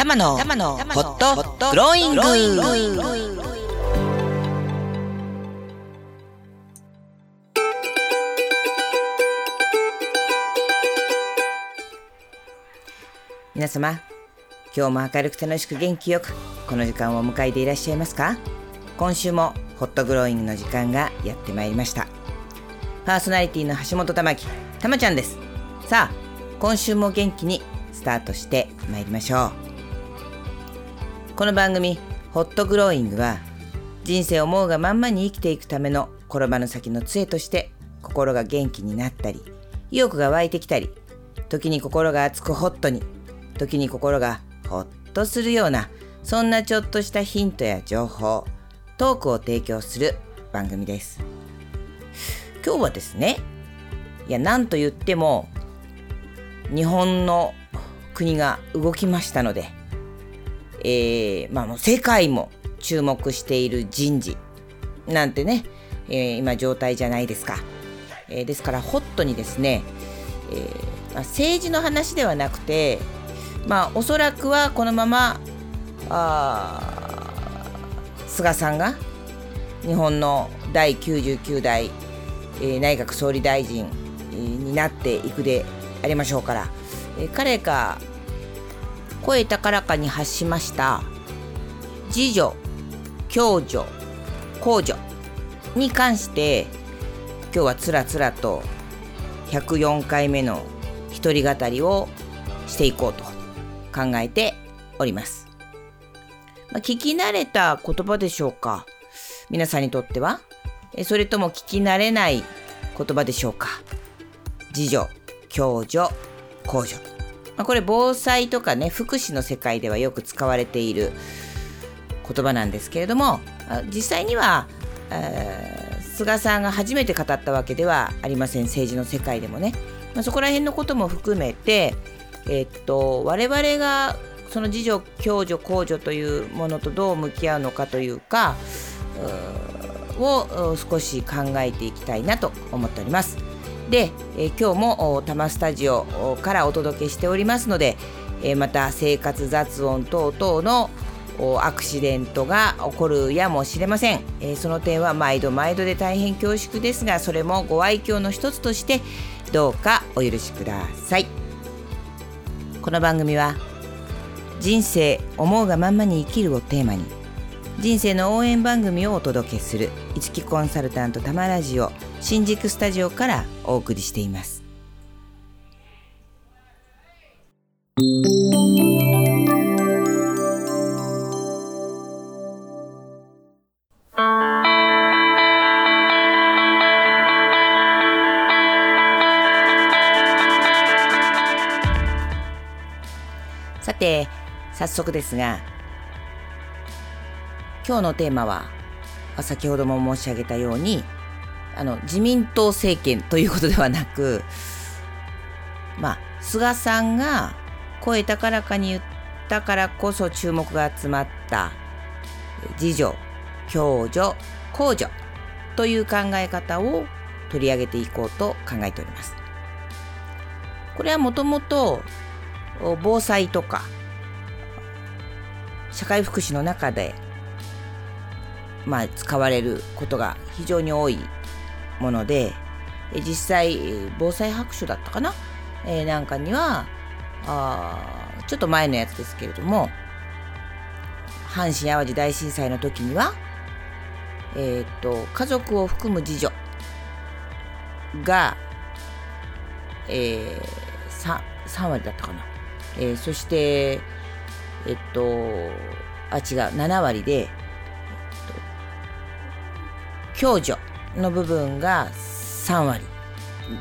玉のホット。グローイング皆様今日も明るく楽しく元気よくこの時間をお迎えでいらっしゃいますか？今週もホットグローイングの時間がやってまいりました。パーソナリティの橋本玉木たまちゃんです。さあ今週も元気にスタートしてまいりましょうこの番組ホットグローイングは人生を思うがまんまに生きていくための転ばぬ先の杖として心が元気になったり意欲が湧いてきたり時に心が熱くホットに時に心がホッとするようなそんなちょっとしたヒントや情報トークを提供する番組です。今日はですねいや何と言っても日本の国が動きましたので、えー、まあもう世界も注目している人事なんてね、えー、今状態じゃないですか、えー、ですからホットにですね、えーまあ、政治の話ではなくてまあおそらくはこのままあ菅さんが日本の第99代、えー、内閣総理大臣になっていくでありましょうから、えー、彼が声高らかに発しました次女共助公助に関して今日はつらつらと104回目の一人語りをしていこうと考えております。まあ、聞き慣れた言葉でしょうか？皆さんにとっては？それとも聞き慣れない言葉でしょうか？次女、共助、公助。まあ、これ防災とかね、福祉の世界ではよく使われている言葉なんですけれども、実際には、えー、菅さんが初めて語ったわけではありません、政治の世界でもね。まあ、そこら辺のことも含めて、えー、っと我々がその自助共助公助というものとどう向き合うのかというかを少し考えていきたいなと思っております。で、えー、今日も多摩スタジオからお届けしておりますので、えー、また生活雑音等々のアクシデントが起こるやもしれません、えー、その点は毎度毎度で大変恐縮ですがそれもご愛嬌の一つとしてどうかお許しください。この番組は人生思うがまんまに生きるをテーマに人生の応援番組をお届けする一木コンサルタント玉ラジオ新宿スタジオからお送りしています。さて早速ですが今日のテーマは先ほども申し上げたようにあの自民党政権ということではなくまあ菅さんが声高らかに言ったからこそ注目が集まった自助共助公助という考え方を取り上げていこうと考えております。これはもともと防災とか社会福祉の中で、まあ、使われることが非常に多いもので実際防災白書だったかな、えー、なんかにはあちょっと前のやつですけれども阪神・淡路大震災の時には、えーと、家族を含む次女が、えー、3, 3割だったかな、えー、そしてえっとあ違う7割で、えっと、共助の部分が3割。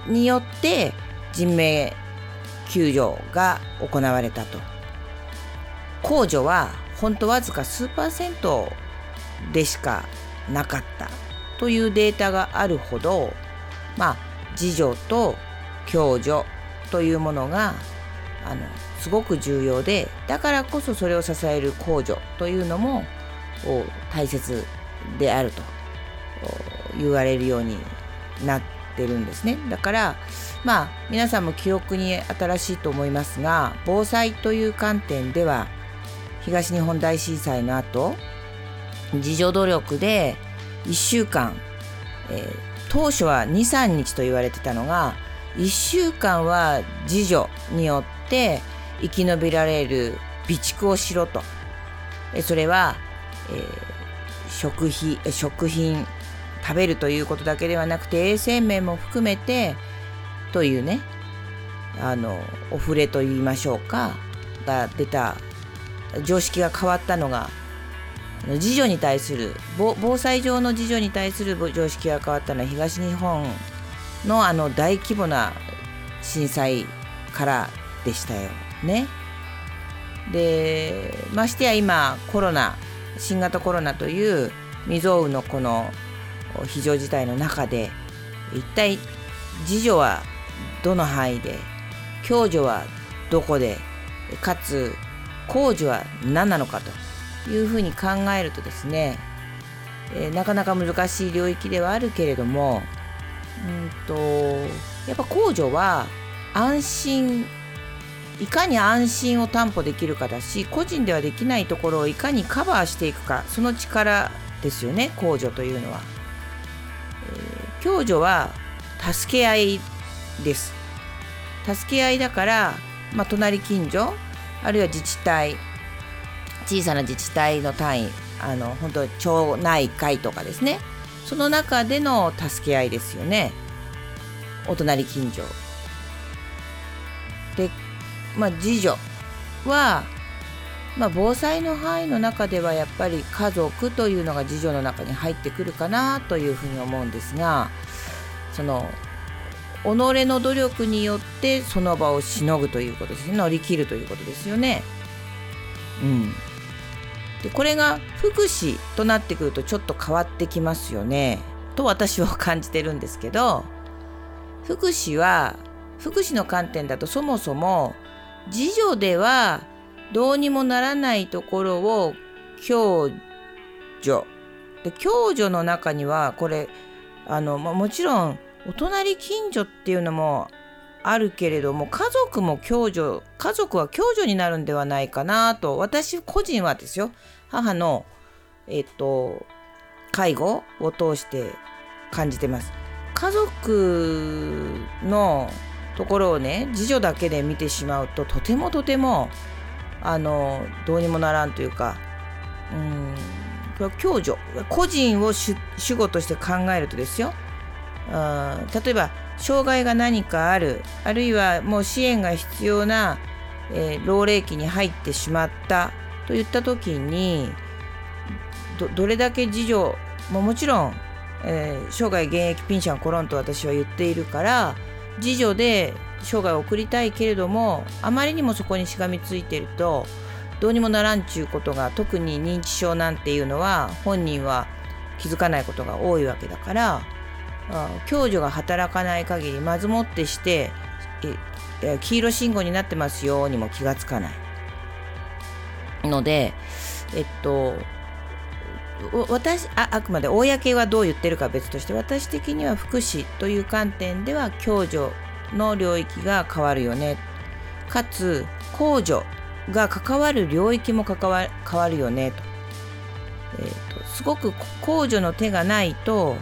によって人命救助が行われたと。控除は本当わずか数パーセントでしかなかったというデータがあるほどまあ自助と共助というものがあのすごく重要でだからこそそれを支える控除というのも大切であると。言われるようになってるんですね。だからまあ皆さんも記憶に新しいと思いますが防災という観点では東日本大震災の後自助努力で1週間、えー、当初は23日と言われてたのが1週間は自助によって生き延びられる備蓄をしろと。それは、えー、食費食品食べるということだけではなくて衛生面も含めてというねあのお触れと言いましょうかが出た常識が変わったのが自助に対する防災上の自助に対する常識が変わったのは東日本のあの大規模な震災からでしたよね。でましてや今コロナ新型コロナという未曾有のこの非常事態の中で一体自助はどの範囲で共助はどこでかつ工事は何なのかというふうに考えるとですね、え、なかなか難しい領域ではあるけれどもうんとやっぱ控除は安心いかに安心を担保できるかだし個人ではできないところをいかにカバーしていくかその力ですよね控除というのは、共助は助け合いです。助け合いだから、まあ、隣近所あるいは自治体小さな自治体の単位あの本当町内会とかですね。その中での助け合いですよね。お隣近所。でまあ次女はまあ、防災の範囲の中ではやっぱり家族というのが次女の中に入ってくるかなというふうに思うんですがその己の努力によってその場をしのぐということですね。乗り切るということですよね。うん、でこれが福祉となってくるとちょっと変わってきますよね。と私は感じてるんですけど福祉は福祉の観点だとそもそも自助ではどうにもならないところを共助。で共助の中にはこれあのまあもちろんお隣近所っていうのもあるけれども家族も共助家族は共助になるんではないかなと私個人はですよ母のえっと介護を通して感じてます。家族のところをね自助だけで見てしまうととてもとてもあのどうにもならんというかうん共助個人を主語として考えるとですよ。例えば障害が何かあるあるいはもう支援が必要な、えー、老齢期に入ってしまったといった時にどれだけ自助ももちろん、えー、生涯現役ピンシャンコロンと私は言っているから自助で生涯を送りたいけれどもあまりにもそこにしがみついてるとどうにもならんちゅうことが特に認知症なんていうのは本人は気づかないことが多いわけだから共助が働かない限りまずもってして黄色信号になってますよにも気がつかない。のでえっと私ああくまで公はどう言ってるか別として私的には福祉という観点では共助の領域が変わるよね。かつ公助が関わる領域も関わ変わるよねと,、えーとすごく公助の手がないと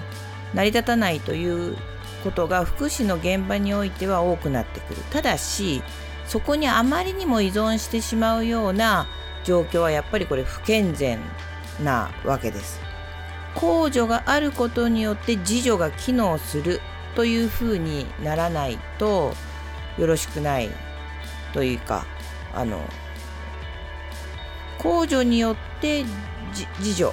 成り立たないということが福祉の現場においては多くなってくる。ただしそこにあまりにも依存してしまうような状況はやっぱりこれ不健全なわけです。控除があることによって自助が機能する。というふうにならないとよろしくないというかあの控除によって自助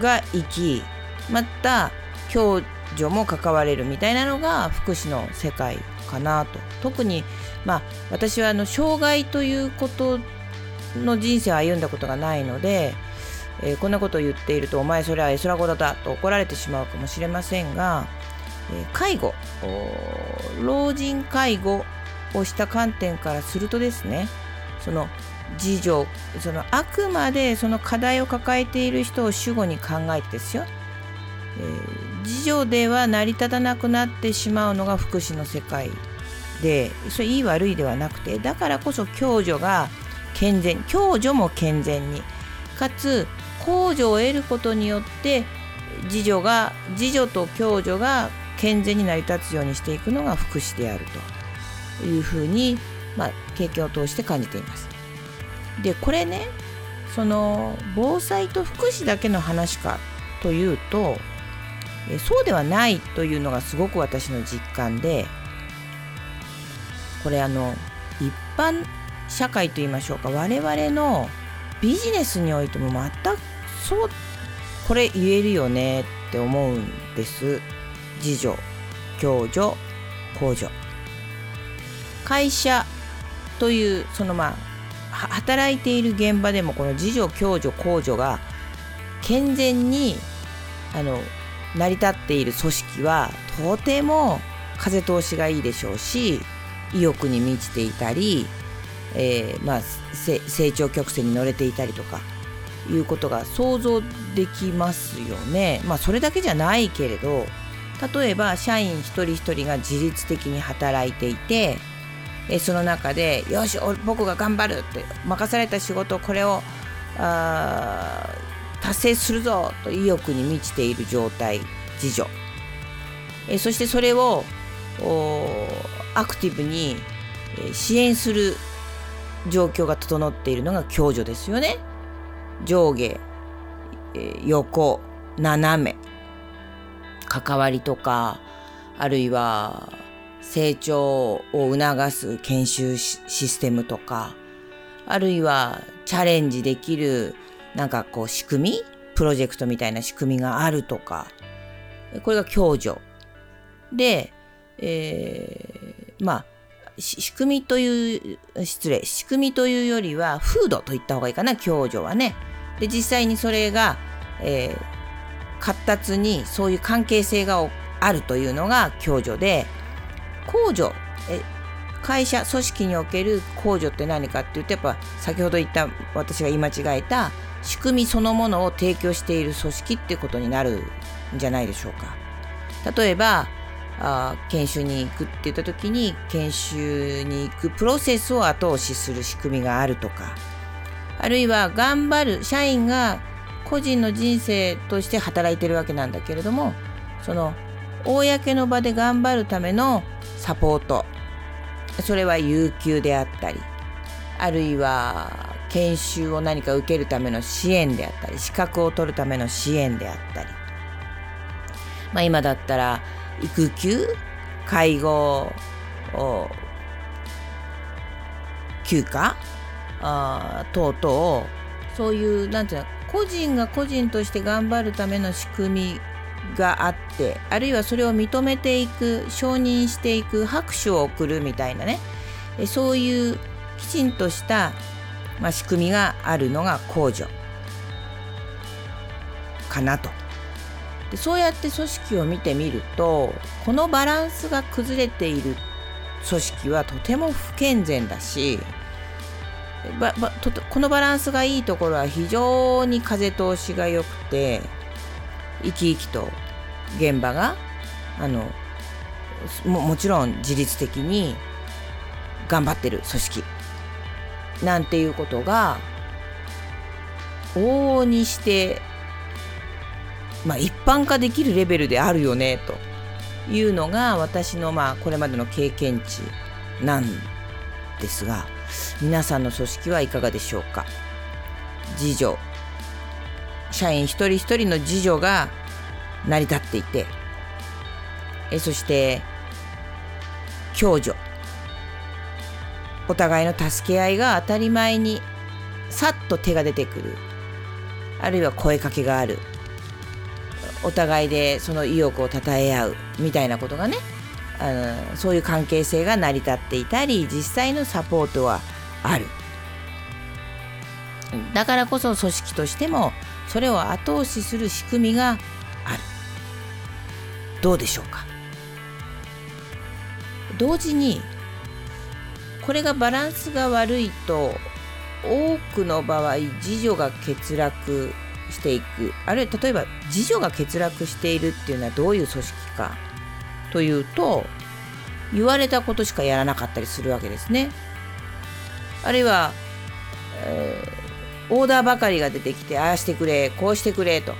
が生きまた共助も関われるみたいなのが福祉の世界かなと。特にまあ私はあの障害ということの人生を歩んだことがないので、えー、こんなことを言っているとお前それは絵空事だと怒られてしまうかもしれませんが、介護老人介護をした観点からするとですねその自助そのあくまでその課題を抱えている人を主語に考えてですよ。えー、自助では成り立たなくなってしまうのが福祉の世界でそれいい悪いではなくてだからこそ共助が健全共助も健全にかつ公助を得ることによって自助が自助と共助が健全に成り立つようにしていくのが福祉であるというふうに、まあ、経験を通して感じています。でこれねその防災と福祉だけの話かというとそうではないというのがすごく私の実感でこれあの一般社会といいましょうか我々のビジネスにおいても全くそうこれ言えるよねって思うんです自助共助公助会社というそのまあ働いている現場でもこの自助共助公助が健全にあの成り立っている組織はとても風通しがいいでしょうし意欲に満ちていたり、えー、まあ、成長曲線に乗れていたりとかいうことが想像できますよね。まあ、それだけじゃないけれど例えば社員一人一人が自律的に働いていてその中で「よし僕が頑張る」って任された仕事これをあ達成するぞと意欲に満ちている状態自助そしてそれをアクティブに支援する状況が整っているのが共助ですよね。上下、横、斜め、関わりとか、あるいは成長を促す研修システムとか、あるいはチャレンジできるなんかこう仕組みプロジェクトみたいな仕組みがあるとか、これが共助。で、えー、まあ、仕組みという、失礼、仕組みというよりは、風土と言った方がいいかな、共助はね。で、実際にそれが、えー、活発にそういう関係性があるというのが共助で、公助、え会社、組織における公助って何かっていうと、やっぱ先ほど言った私が言い間違えた仕組みそのものを提供している組織ってことになるんじゃないでしょうか。例えば、あ研修に行くって言った時に研修に行くプロセスを後押しする仕組みがあるとかあるいは頑張る社員が個人の人生として働いてるわけなんだけれどもその公の場で頑張るためのサポート。それは有給であったりあるいは研修を何か受けるための支援であったり資格を取るための支援であったり。まあ今だったら育休介護休暇あ等々そういうなんていうの個人が個人として頑張るための仕組みがあってあるいはそれを認めていく承認していく拍手を送るみたいなねそういうきちんとした、まあ、仕組みがあるのが控除かなと。でそうやって組織を見てみるとこのバランスが崩れている組織はとても不健全だしばばとこのバランスがいいところは非常に風通しが良くて生き生きと現場があのももちろん自律的に頑張ってる組織なんていうことが往々にしてまあ、一般化できるレベルであるよねというのが私のまあこれまでの経験値なんですが皆さんの組織はいかがでしょうか？自助社員一人一人の自助が成り立っていてえそして共助お互いの助け合いが当たり前にさっと手が出てくる。あるいは声かけがある。お互いでその意欲をたたえ合うみたいなことがねあのそういう関係性が成り立っていたり実際のサポートはある。だからこそ組織としてもそれを後押しする仕組みがある。どうでしょうか？同時にこれがバランスが悪いと多くの場合自助が欠落していく。あるいは例えば自助が欠落しているっていうのはどういう組織か。というと言われたことしかやらなかったりするわけですね。あるいはえー、オーダーばかりが出てきてああしてくれこうしてくれと。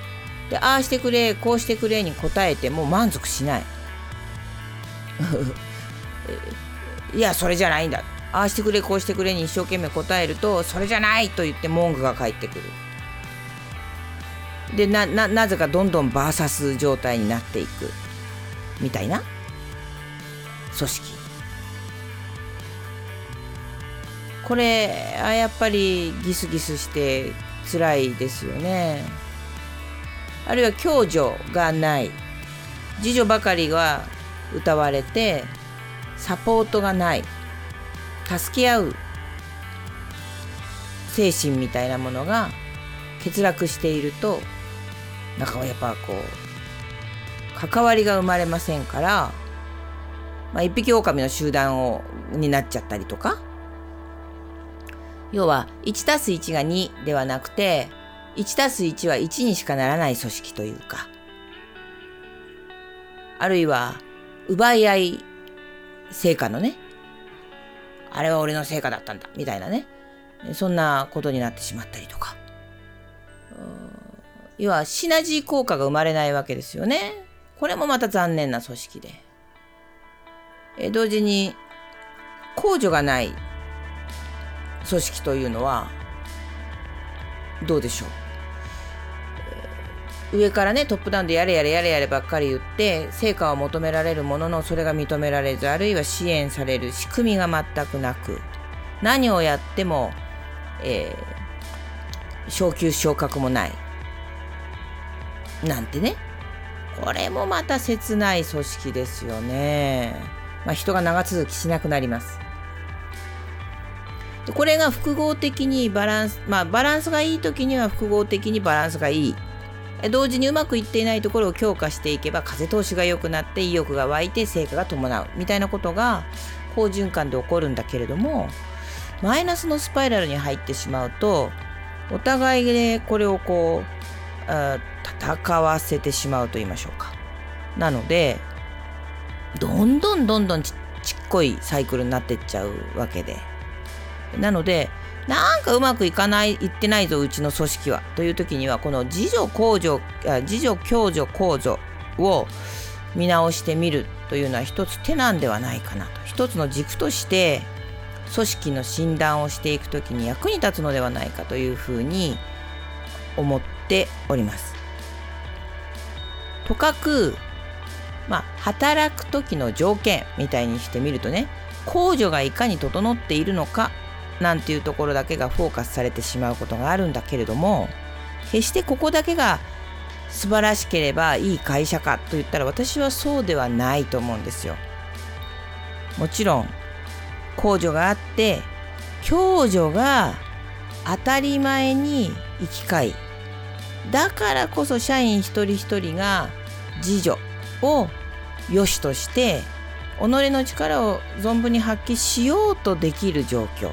でああしてくれこうしてくれに答えても満足しない。いやそれじゃないんだ。ああしてくれこうしてくれに一生懸命答えるとそれじゃないと言って文句が返ってくる。でななぜかどんどんバーサス状態になっていく。みたいな。組織。これはやっぱりギスギスして辛いですよね。あるいは共助がない。自助ばかりが歌われてサポートがない。助け合う。精神みたいなものが欠落しているとなんかやっぱこう関わりが生まれませんから、まあ、一匹狼の集団をになっちゃったりとか。要は1たす1が2ではなくて1たす1は1にしかならない組織というか。あるいは奪い合い成果のね。あれは俺の成果だったんだ。みたいなね。そんなことになってしまったりとか。要はシナジー効果が生まれないわけですよね。これもまた残念な組織で。え同時に控除がない組織というのはどうでしょう？上からねトップダウンでやれやれやれやればっかり言って成果を求められるもののそれが認められずあるいは支援される仕組みが全くなく何をやっても、えー、昇級昇格もない。なんてね。これもまた切ない組織ですよね。まあ、人が長続きしなくなります。これが複合的にバランス、まあ、バランスがいい時には複合的にバランスがいい同時にうまくいっていないところを強化していけば風通しが良くなって意欲が湧いて成果が伴うみたいなことが好循環で起こるんだけれどもマイナスのスパイラルに入ってしまうとお互いでこれをこう戦わせてしまうと言いましょうかなのでどんどんどんどんちちっこいサイクルになってっちゃうわけでなのでなんかうまくいかない、いってないぞ、うちの組織は。という時には、この自助控除、自助共助控除を見直してみるというのは一つ手なんではないかなと。一つの軸として、組織の診断をしていく時に役に立つのではないかというふうに思っております。とかく、まあ、働く時の条件みたいにしてみるとね、控除がいかに整っているのかなんていうところだけがフォーカスされてしまうことがあるんだけれども決してここだけが素晴らしければいい会社かと言ったら私はそうではないと思うんですよ。もちろん控除があって共助が当たり前に生き交いだからこそ社員一人一人が自助を良しとして己の力を存分に発揮しようとできる状況。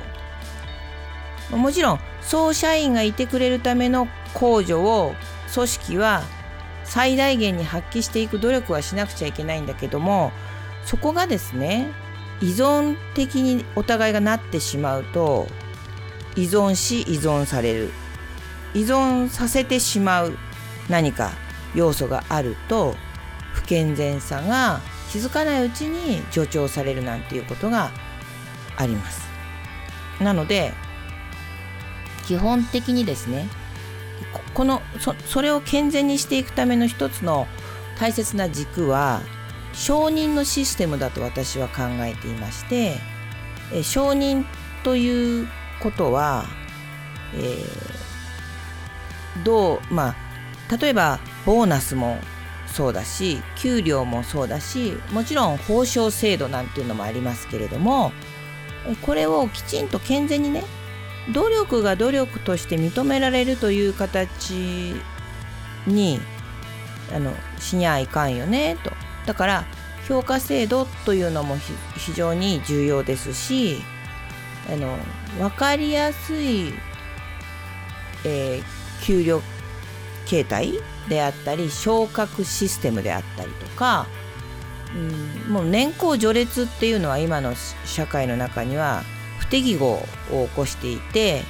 もちろん総社員がいてくれるための控除を組織は最大限に発揮していく努力はしなくちゃいけないんだけどもそこがですね依存的にお互いがなってしまうと依存し依存される。依存させてしまう何か要素があると不健全さが気づかないうちに助長されるなんていうことがあります。なので基本的にですねこのそそれを健全にしていくための一つの大切な軸は承認のシステムだと私は考えていましてえ承認ということは、えー、どうまあ例えばボーナスもそうだし給料もそうだしもちろん報奨制度なんていうのもありますけれどもこれをきちんと健全にね努力が努力として認められるという形にあのしにゃいかんよねと。だから評価制度というのも非常に重要ですしあの分かりやすい、えー、給料形態であったり昇格システムであったりとか、うん、もう年功序列っていうのは今の社会の中には不適合を起こしていて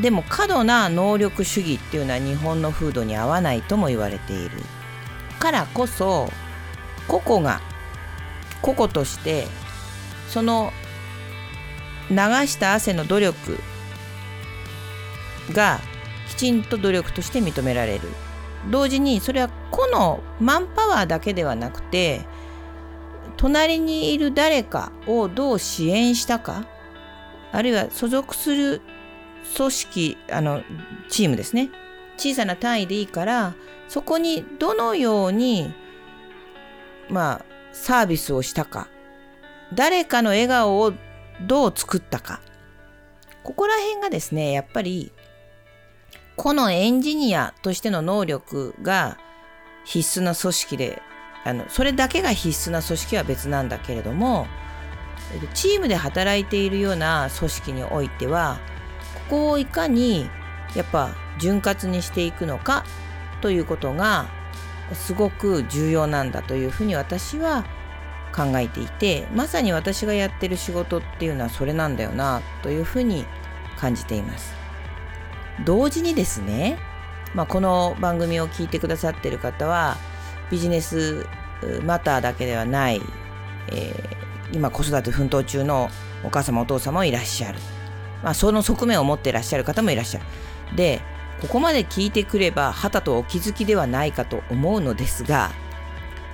でも過度な能力主義っていうのは日本の風土に合わないとも言われている。からこそ個々が個々としてその流した汗の努力がきちんと努力として認められる。同時にそれは個のマンパワーだけではなくて隣にいる誰かをどう支援したかあるいは所属する組織あのチームですね。小さな単位でいいからそこにどのようにまあサービスをしたか誰かの笑顔をどう作ったか。ここら辺がですねやっぱりこのエンジニアとしての能力が必須な組織であのそれだけが必須な組織は別なんだけれどもチームで働いているような組織においてはここをいかにやっぱ潤滑にしていくのかということがすごく重要なんだというふうに私は考えていてまさに私がやってる仕事っていうのはそれなんだよなというふうに感じています。同時にですね、まあ、この番組を聞いてくださってる方はビジネスマターだけではない、えー、今子育て奮闘中のお母様お父様もいらっしゃる、まあ、その側面を持っていらっしゃる方もいらっしゃる。でここまで聞いてくればはたとお気づきではないかと思うのですが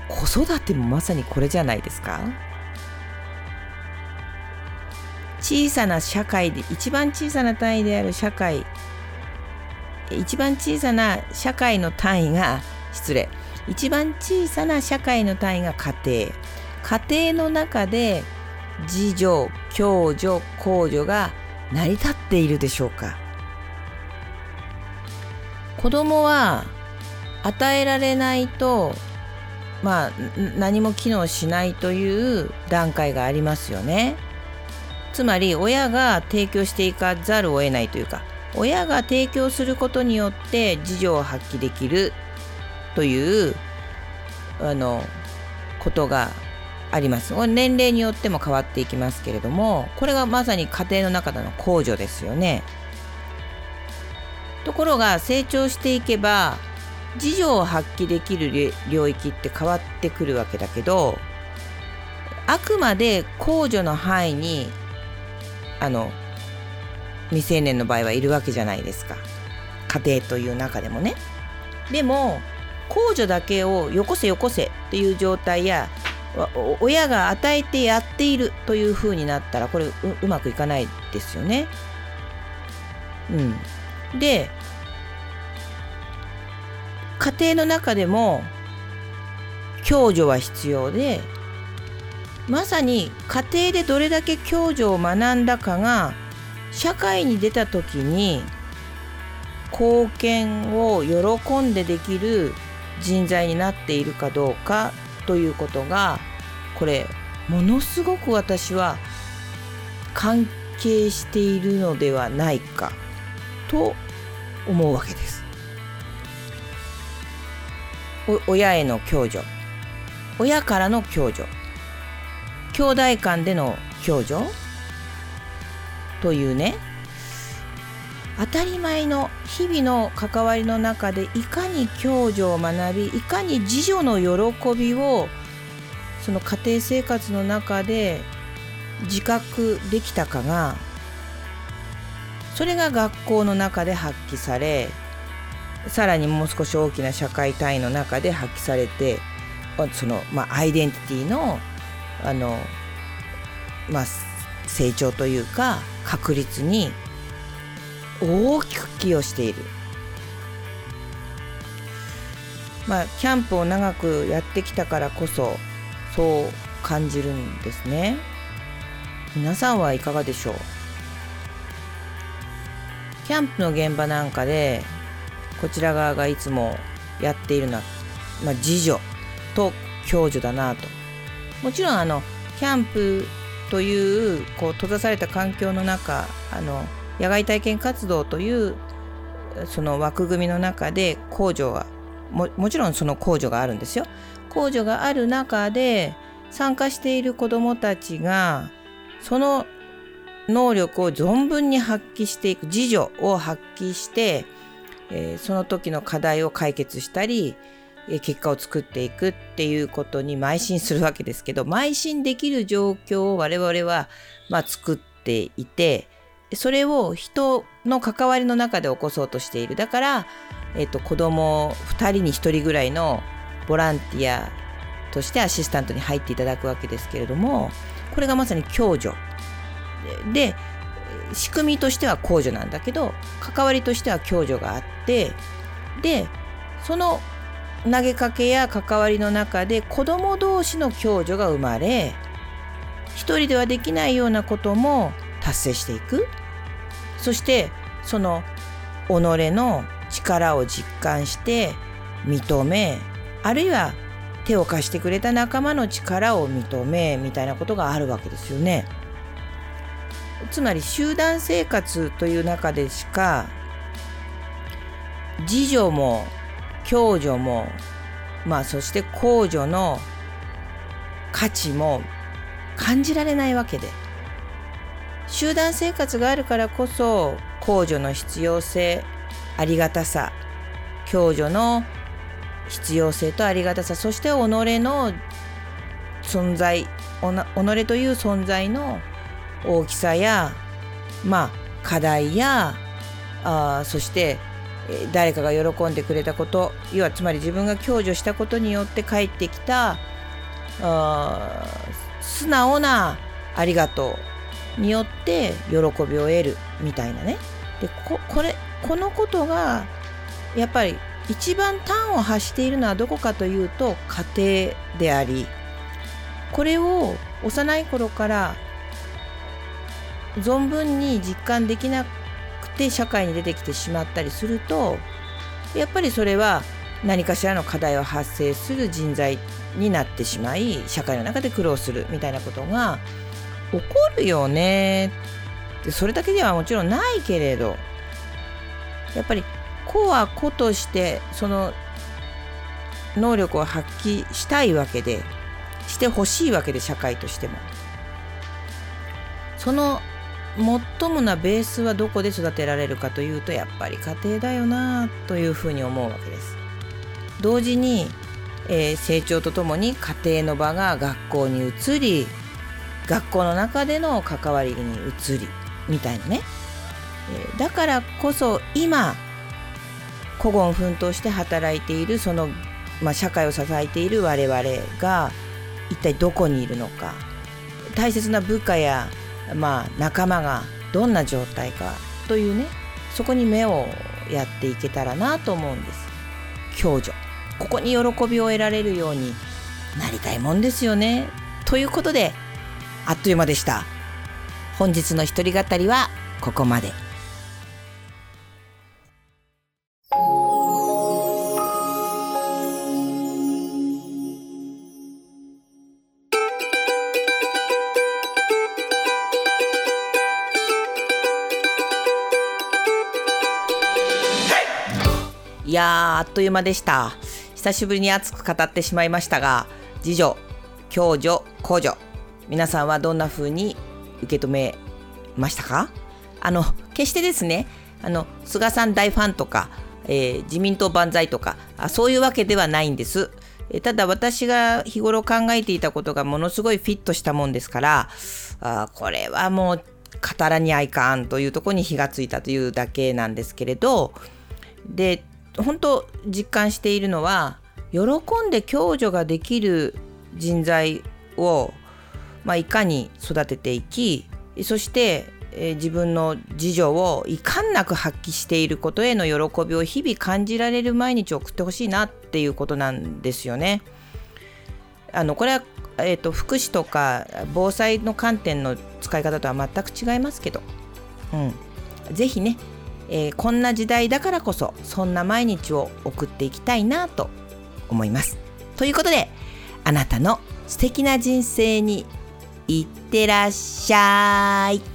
子育てもまさにこれじゃないですか。小さな社会で一番小さな単位である社会一番小さな社会の単位が失礼。一番小さな社会の単位が家庭。家庭の中で自助共助公助が成り立っているでしょうか。子供は与えられないとまあ何も機能しないという段階がありますよね。つまり親が提供していかざるを得ないというか親が提供することによって自助を発揮できるというあのことがあります。年齢によっても変わっていきますけれどもこれがまさに家庭の中での控除ですよね。ところが成長していけば自助を発揮できる領域って変わってくるわけだけどあくまで控除の範囲にあの未成年の場合はいるわけじゃないですか。家庭という中でもね。でも控除だけをよこせよこせっていう状態や親が与えてやっているというふうになったらこれうまくいかないですよね。うん、で家庭の中でも共助は必要でまさに家庭でどれだけ共助を学んだかが社会に出た時に貢献を喜んでできる人材になっているかどうかということがこれものすごく私は関係しているのではないかと思うわけです。親への共助。親からの共助。兄弟間での共助。というね。当たり前の日々の関わりの中でいかに共助を学びいかに自助の喜びをその家庭生活の中で自覚できたかがそれが学校の中で発揮されさらにもう少し大きな社会単位の中で発揮されてその、まあ、アイデンティティのあの、まあ、成長というか確率に大きく寄与している。まあ、キャンプを長くやってきたからこそそう感じるんですね。皆さんはいかがでしょう？キャンプの現場なんかでこちら側がいつもやっているのは、まあ、自助と共助だなともちろんあのキャンプというこう閉ざされた環境の中あの野外体験活動というその枠組みの中で控除はももちろんその控除があるんですよ。控除がある中で参加している子どもたちがその能力を存分に発揮していく自助を発揮して、えー、その時の課題を解決したり、結果を作っていくっていうことに邁進するわけですけど邁進できる状況を我々は、まあ、作っていてそれを人の関わりの中で起こそうとしている。だから、えーと、子供2人に1人ぐらいのボランティアとしてアシスタントに入っていただくわけですけれどもこれがまさに共助。で仕組みとしては公助なんだけど関わりとしては共助があってでその投げかけや関わりの中で子ども同士の共助が生まれ一人ではできないようなことも達成していくそしてその己の力を実感して認めあるいは手を貸してくれた仲間の力を認めみたいなことがあるわけですよね。つまり集団生活という中でしか自助も共助もまあそして公助の価値も感じられないわけで。集団生活があるからこそ公助の必要性ありがたさ共助の必要性とありがたさそして己の存在己という存在の大きさやまあ課題やあそして誰かが喜んでくれたこと要はつまり自分が享受したことによって返ってきた素直なありがとうによって喜びを得るみたいなね。でここれこのことがやっぱり一番端を発しているのはどこかというと家庭であり。これを幼い頃から存分に実感できなくて社会に出てきてしまったりするとやっぱりそれは何かしらの課題を発生する人材になってしまい社会の中で苦労するみたいなことが起こるよね。でそれだけではもちろんないけれどやっぱり子は子としてその能力を発揮したいわけでしてほしいわけで社会としても。その最もなベースはどこで育てられるかというとやっぱり家庭だよなというふうに思うわけです。同時に、えー、成長とともに家庭の場が学校に移り学校の中での関わりに移りみたいなね、えー、だからこそ今孤言奮闘して働いているその、まあ、社会を支えている我々が一体どこにいるのか大切な部下やまあ、仲間がどんな状態かというねそこに目をやっていけたらなと思うんです。共助。ここに喜びを得られるようになりたいもんですよね。ということであっという間でした。本日の一人語りはここまで。あっという間でした。久しぶりに熱く語ってしまいましたが次女共助公助皆さんはどんな風に受け止めましたか？あの決してですねあの菅さん大ファンとか、えー、自民党万歳とかあそういうわけではないんです。えただ私が日頃考えていたことがものすごいフィットしたもんですからあこれはもう語らにあいかんというとこに火がついたというだけなんですけれど。で本当実感しているのは喜んで共助ができる人材を、まあ、いかに育てていきそして、えー、自分の自助をいかんなく発揮していることへの喜びを日々感じられる毎日を送ってほしいなっていうことなんですよね。あのこれは、えーと、福祉とか防災の観点の使い方とは全く違いますけど、うん、ぜひねえー、こんな時代だからこそそんな毎日を送っていきたいなと思います。ということであなたの素敵な人生にいってらっしゃい。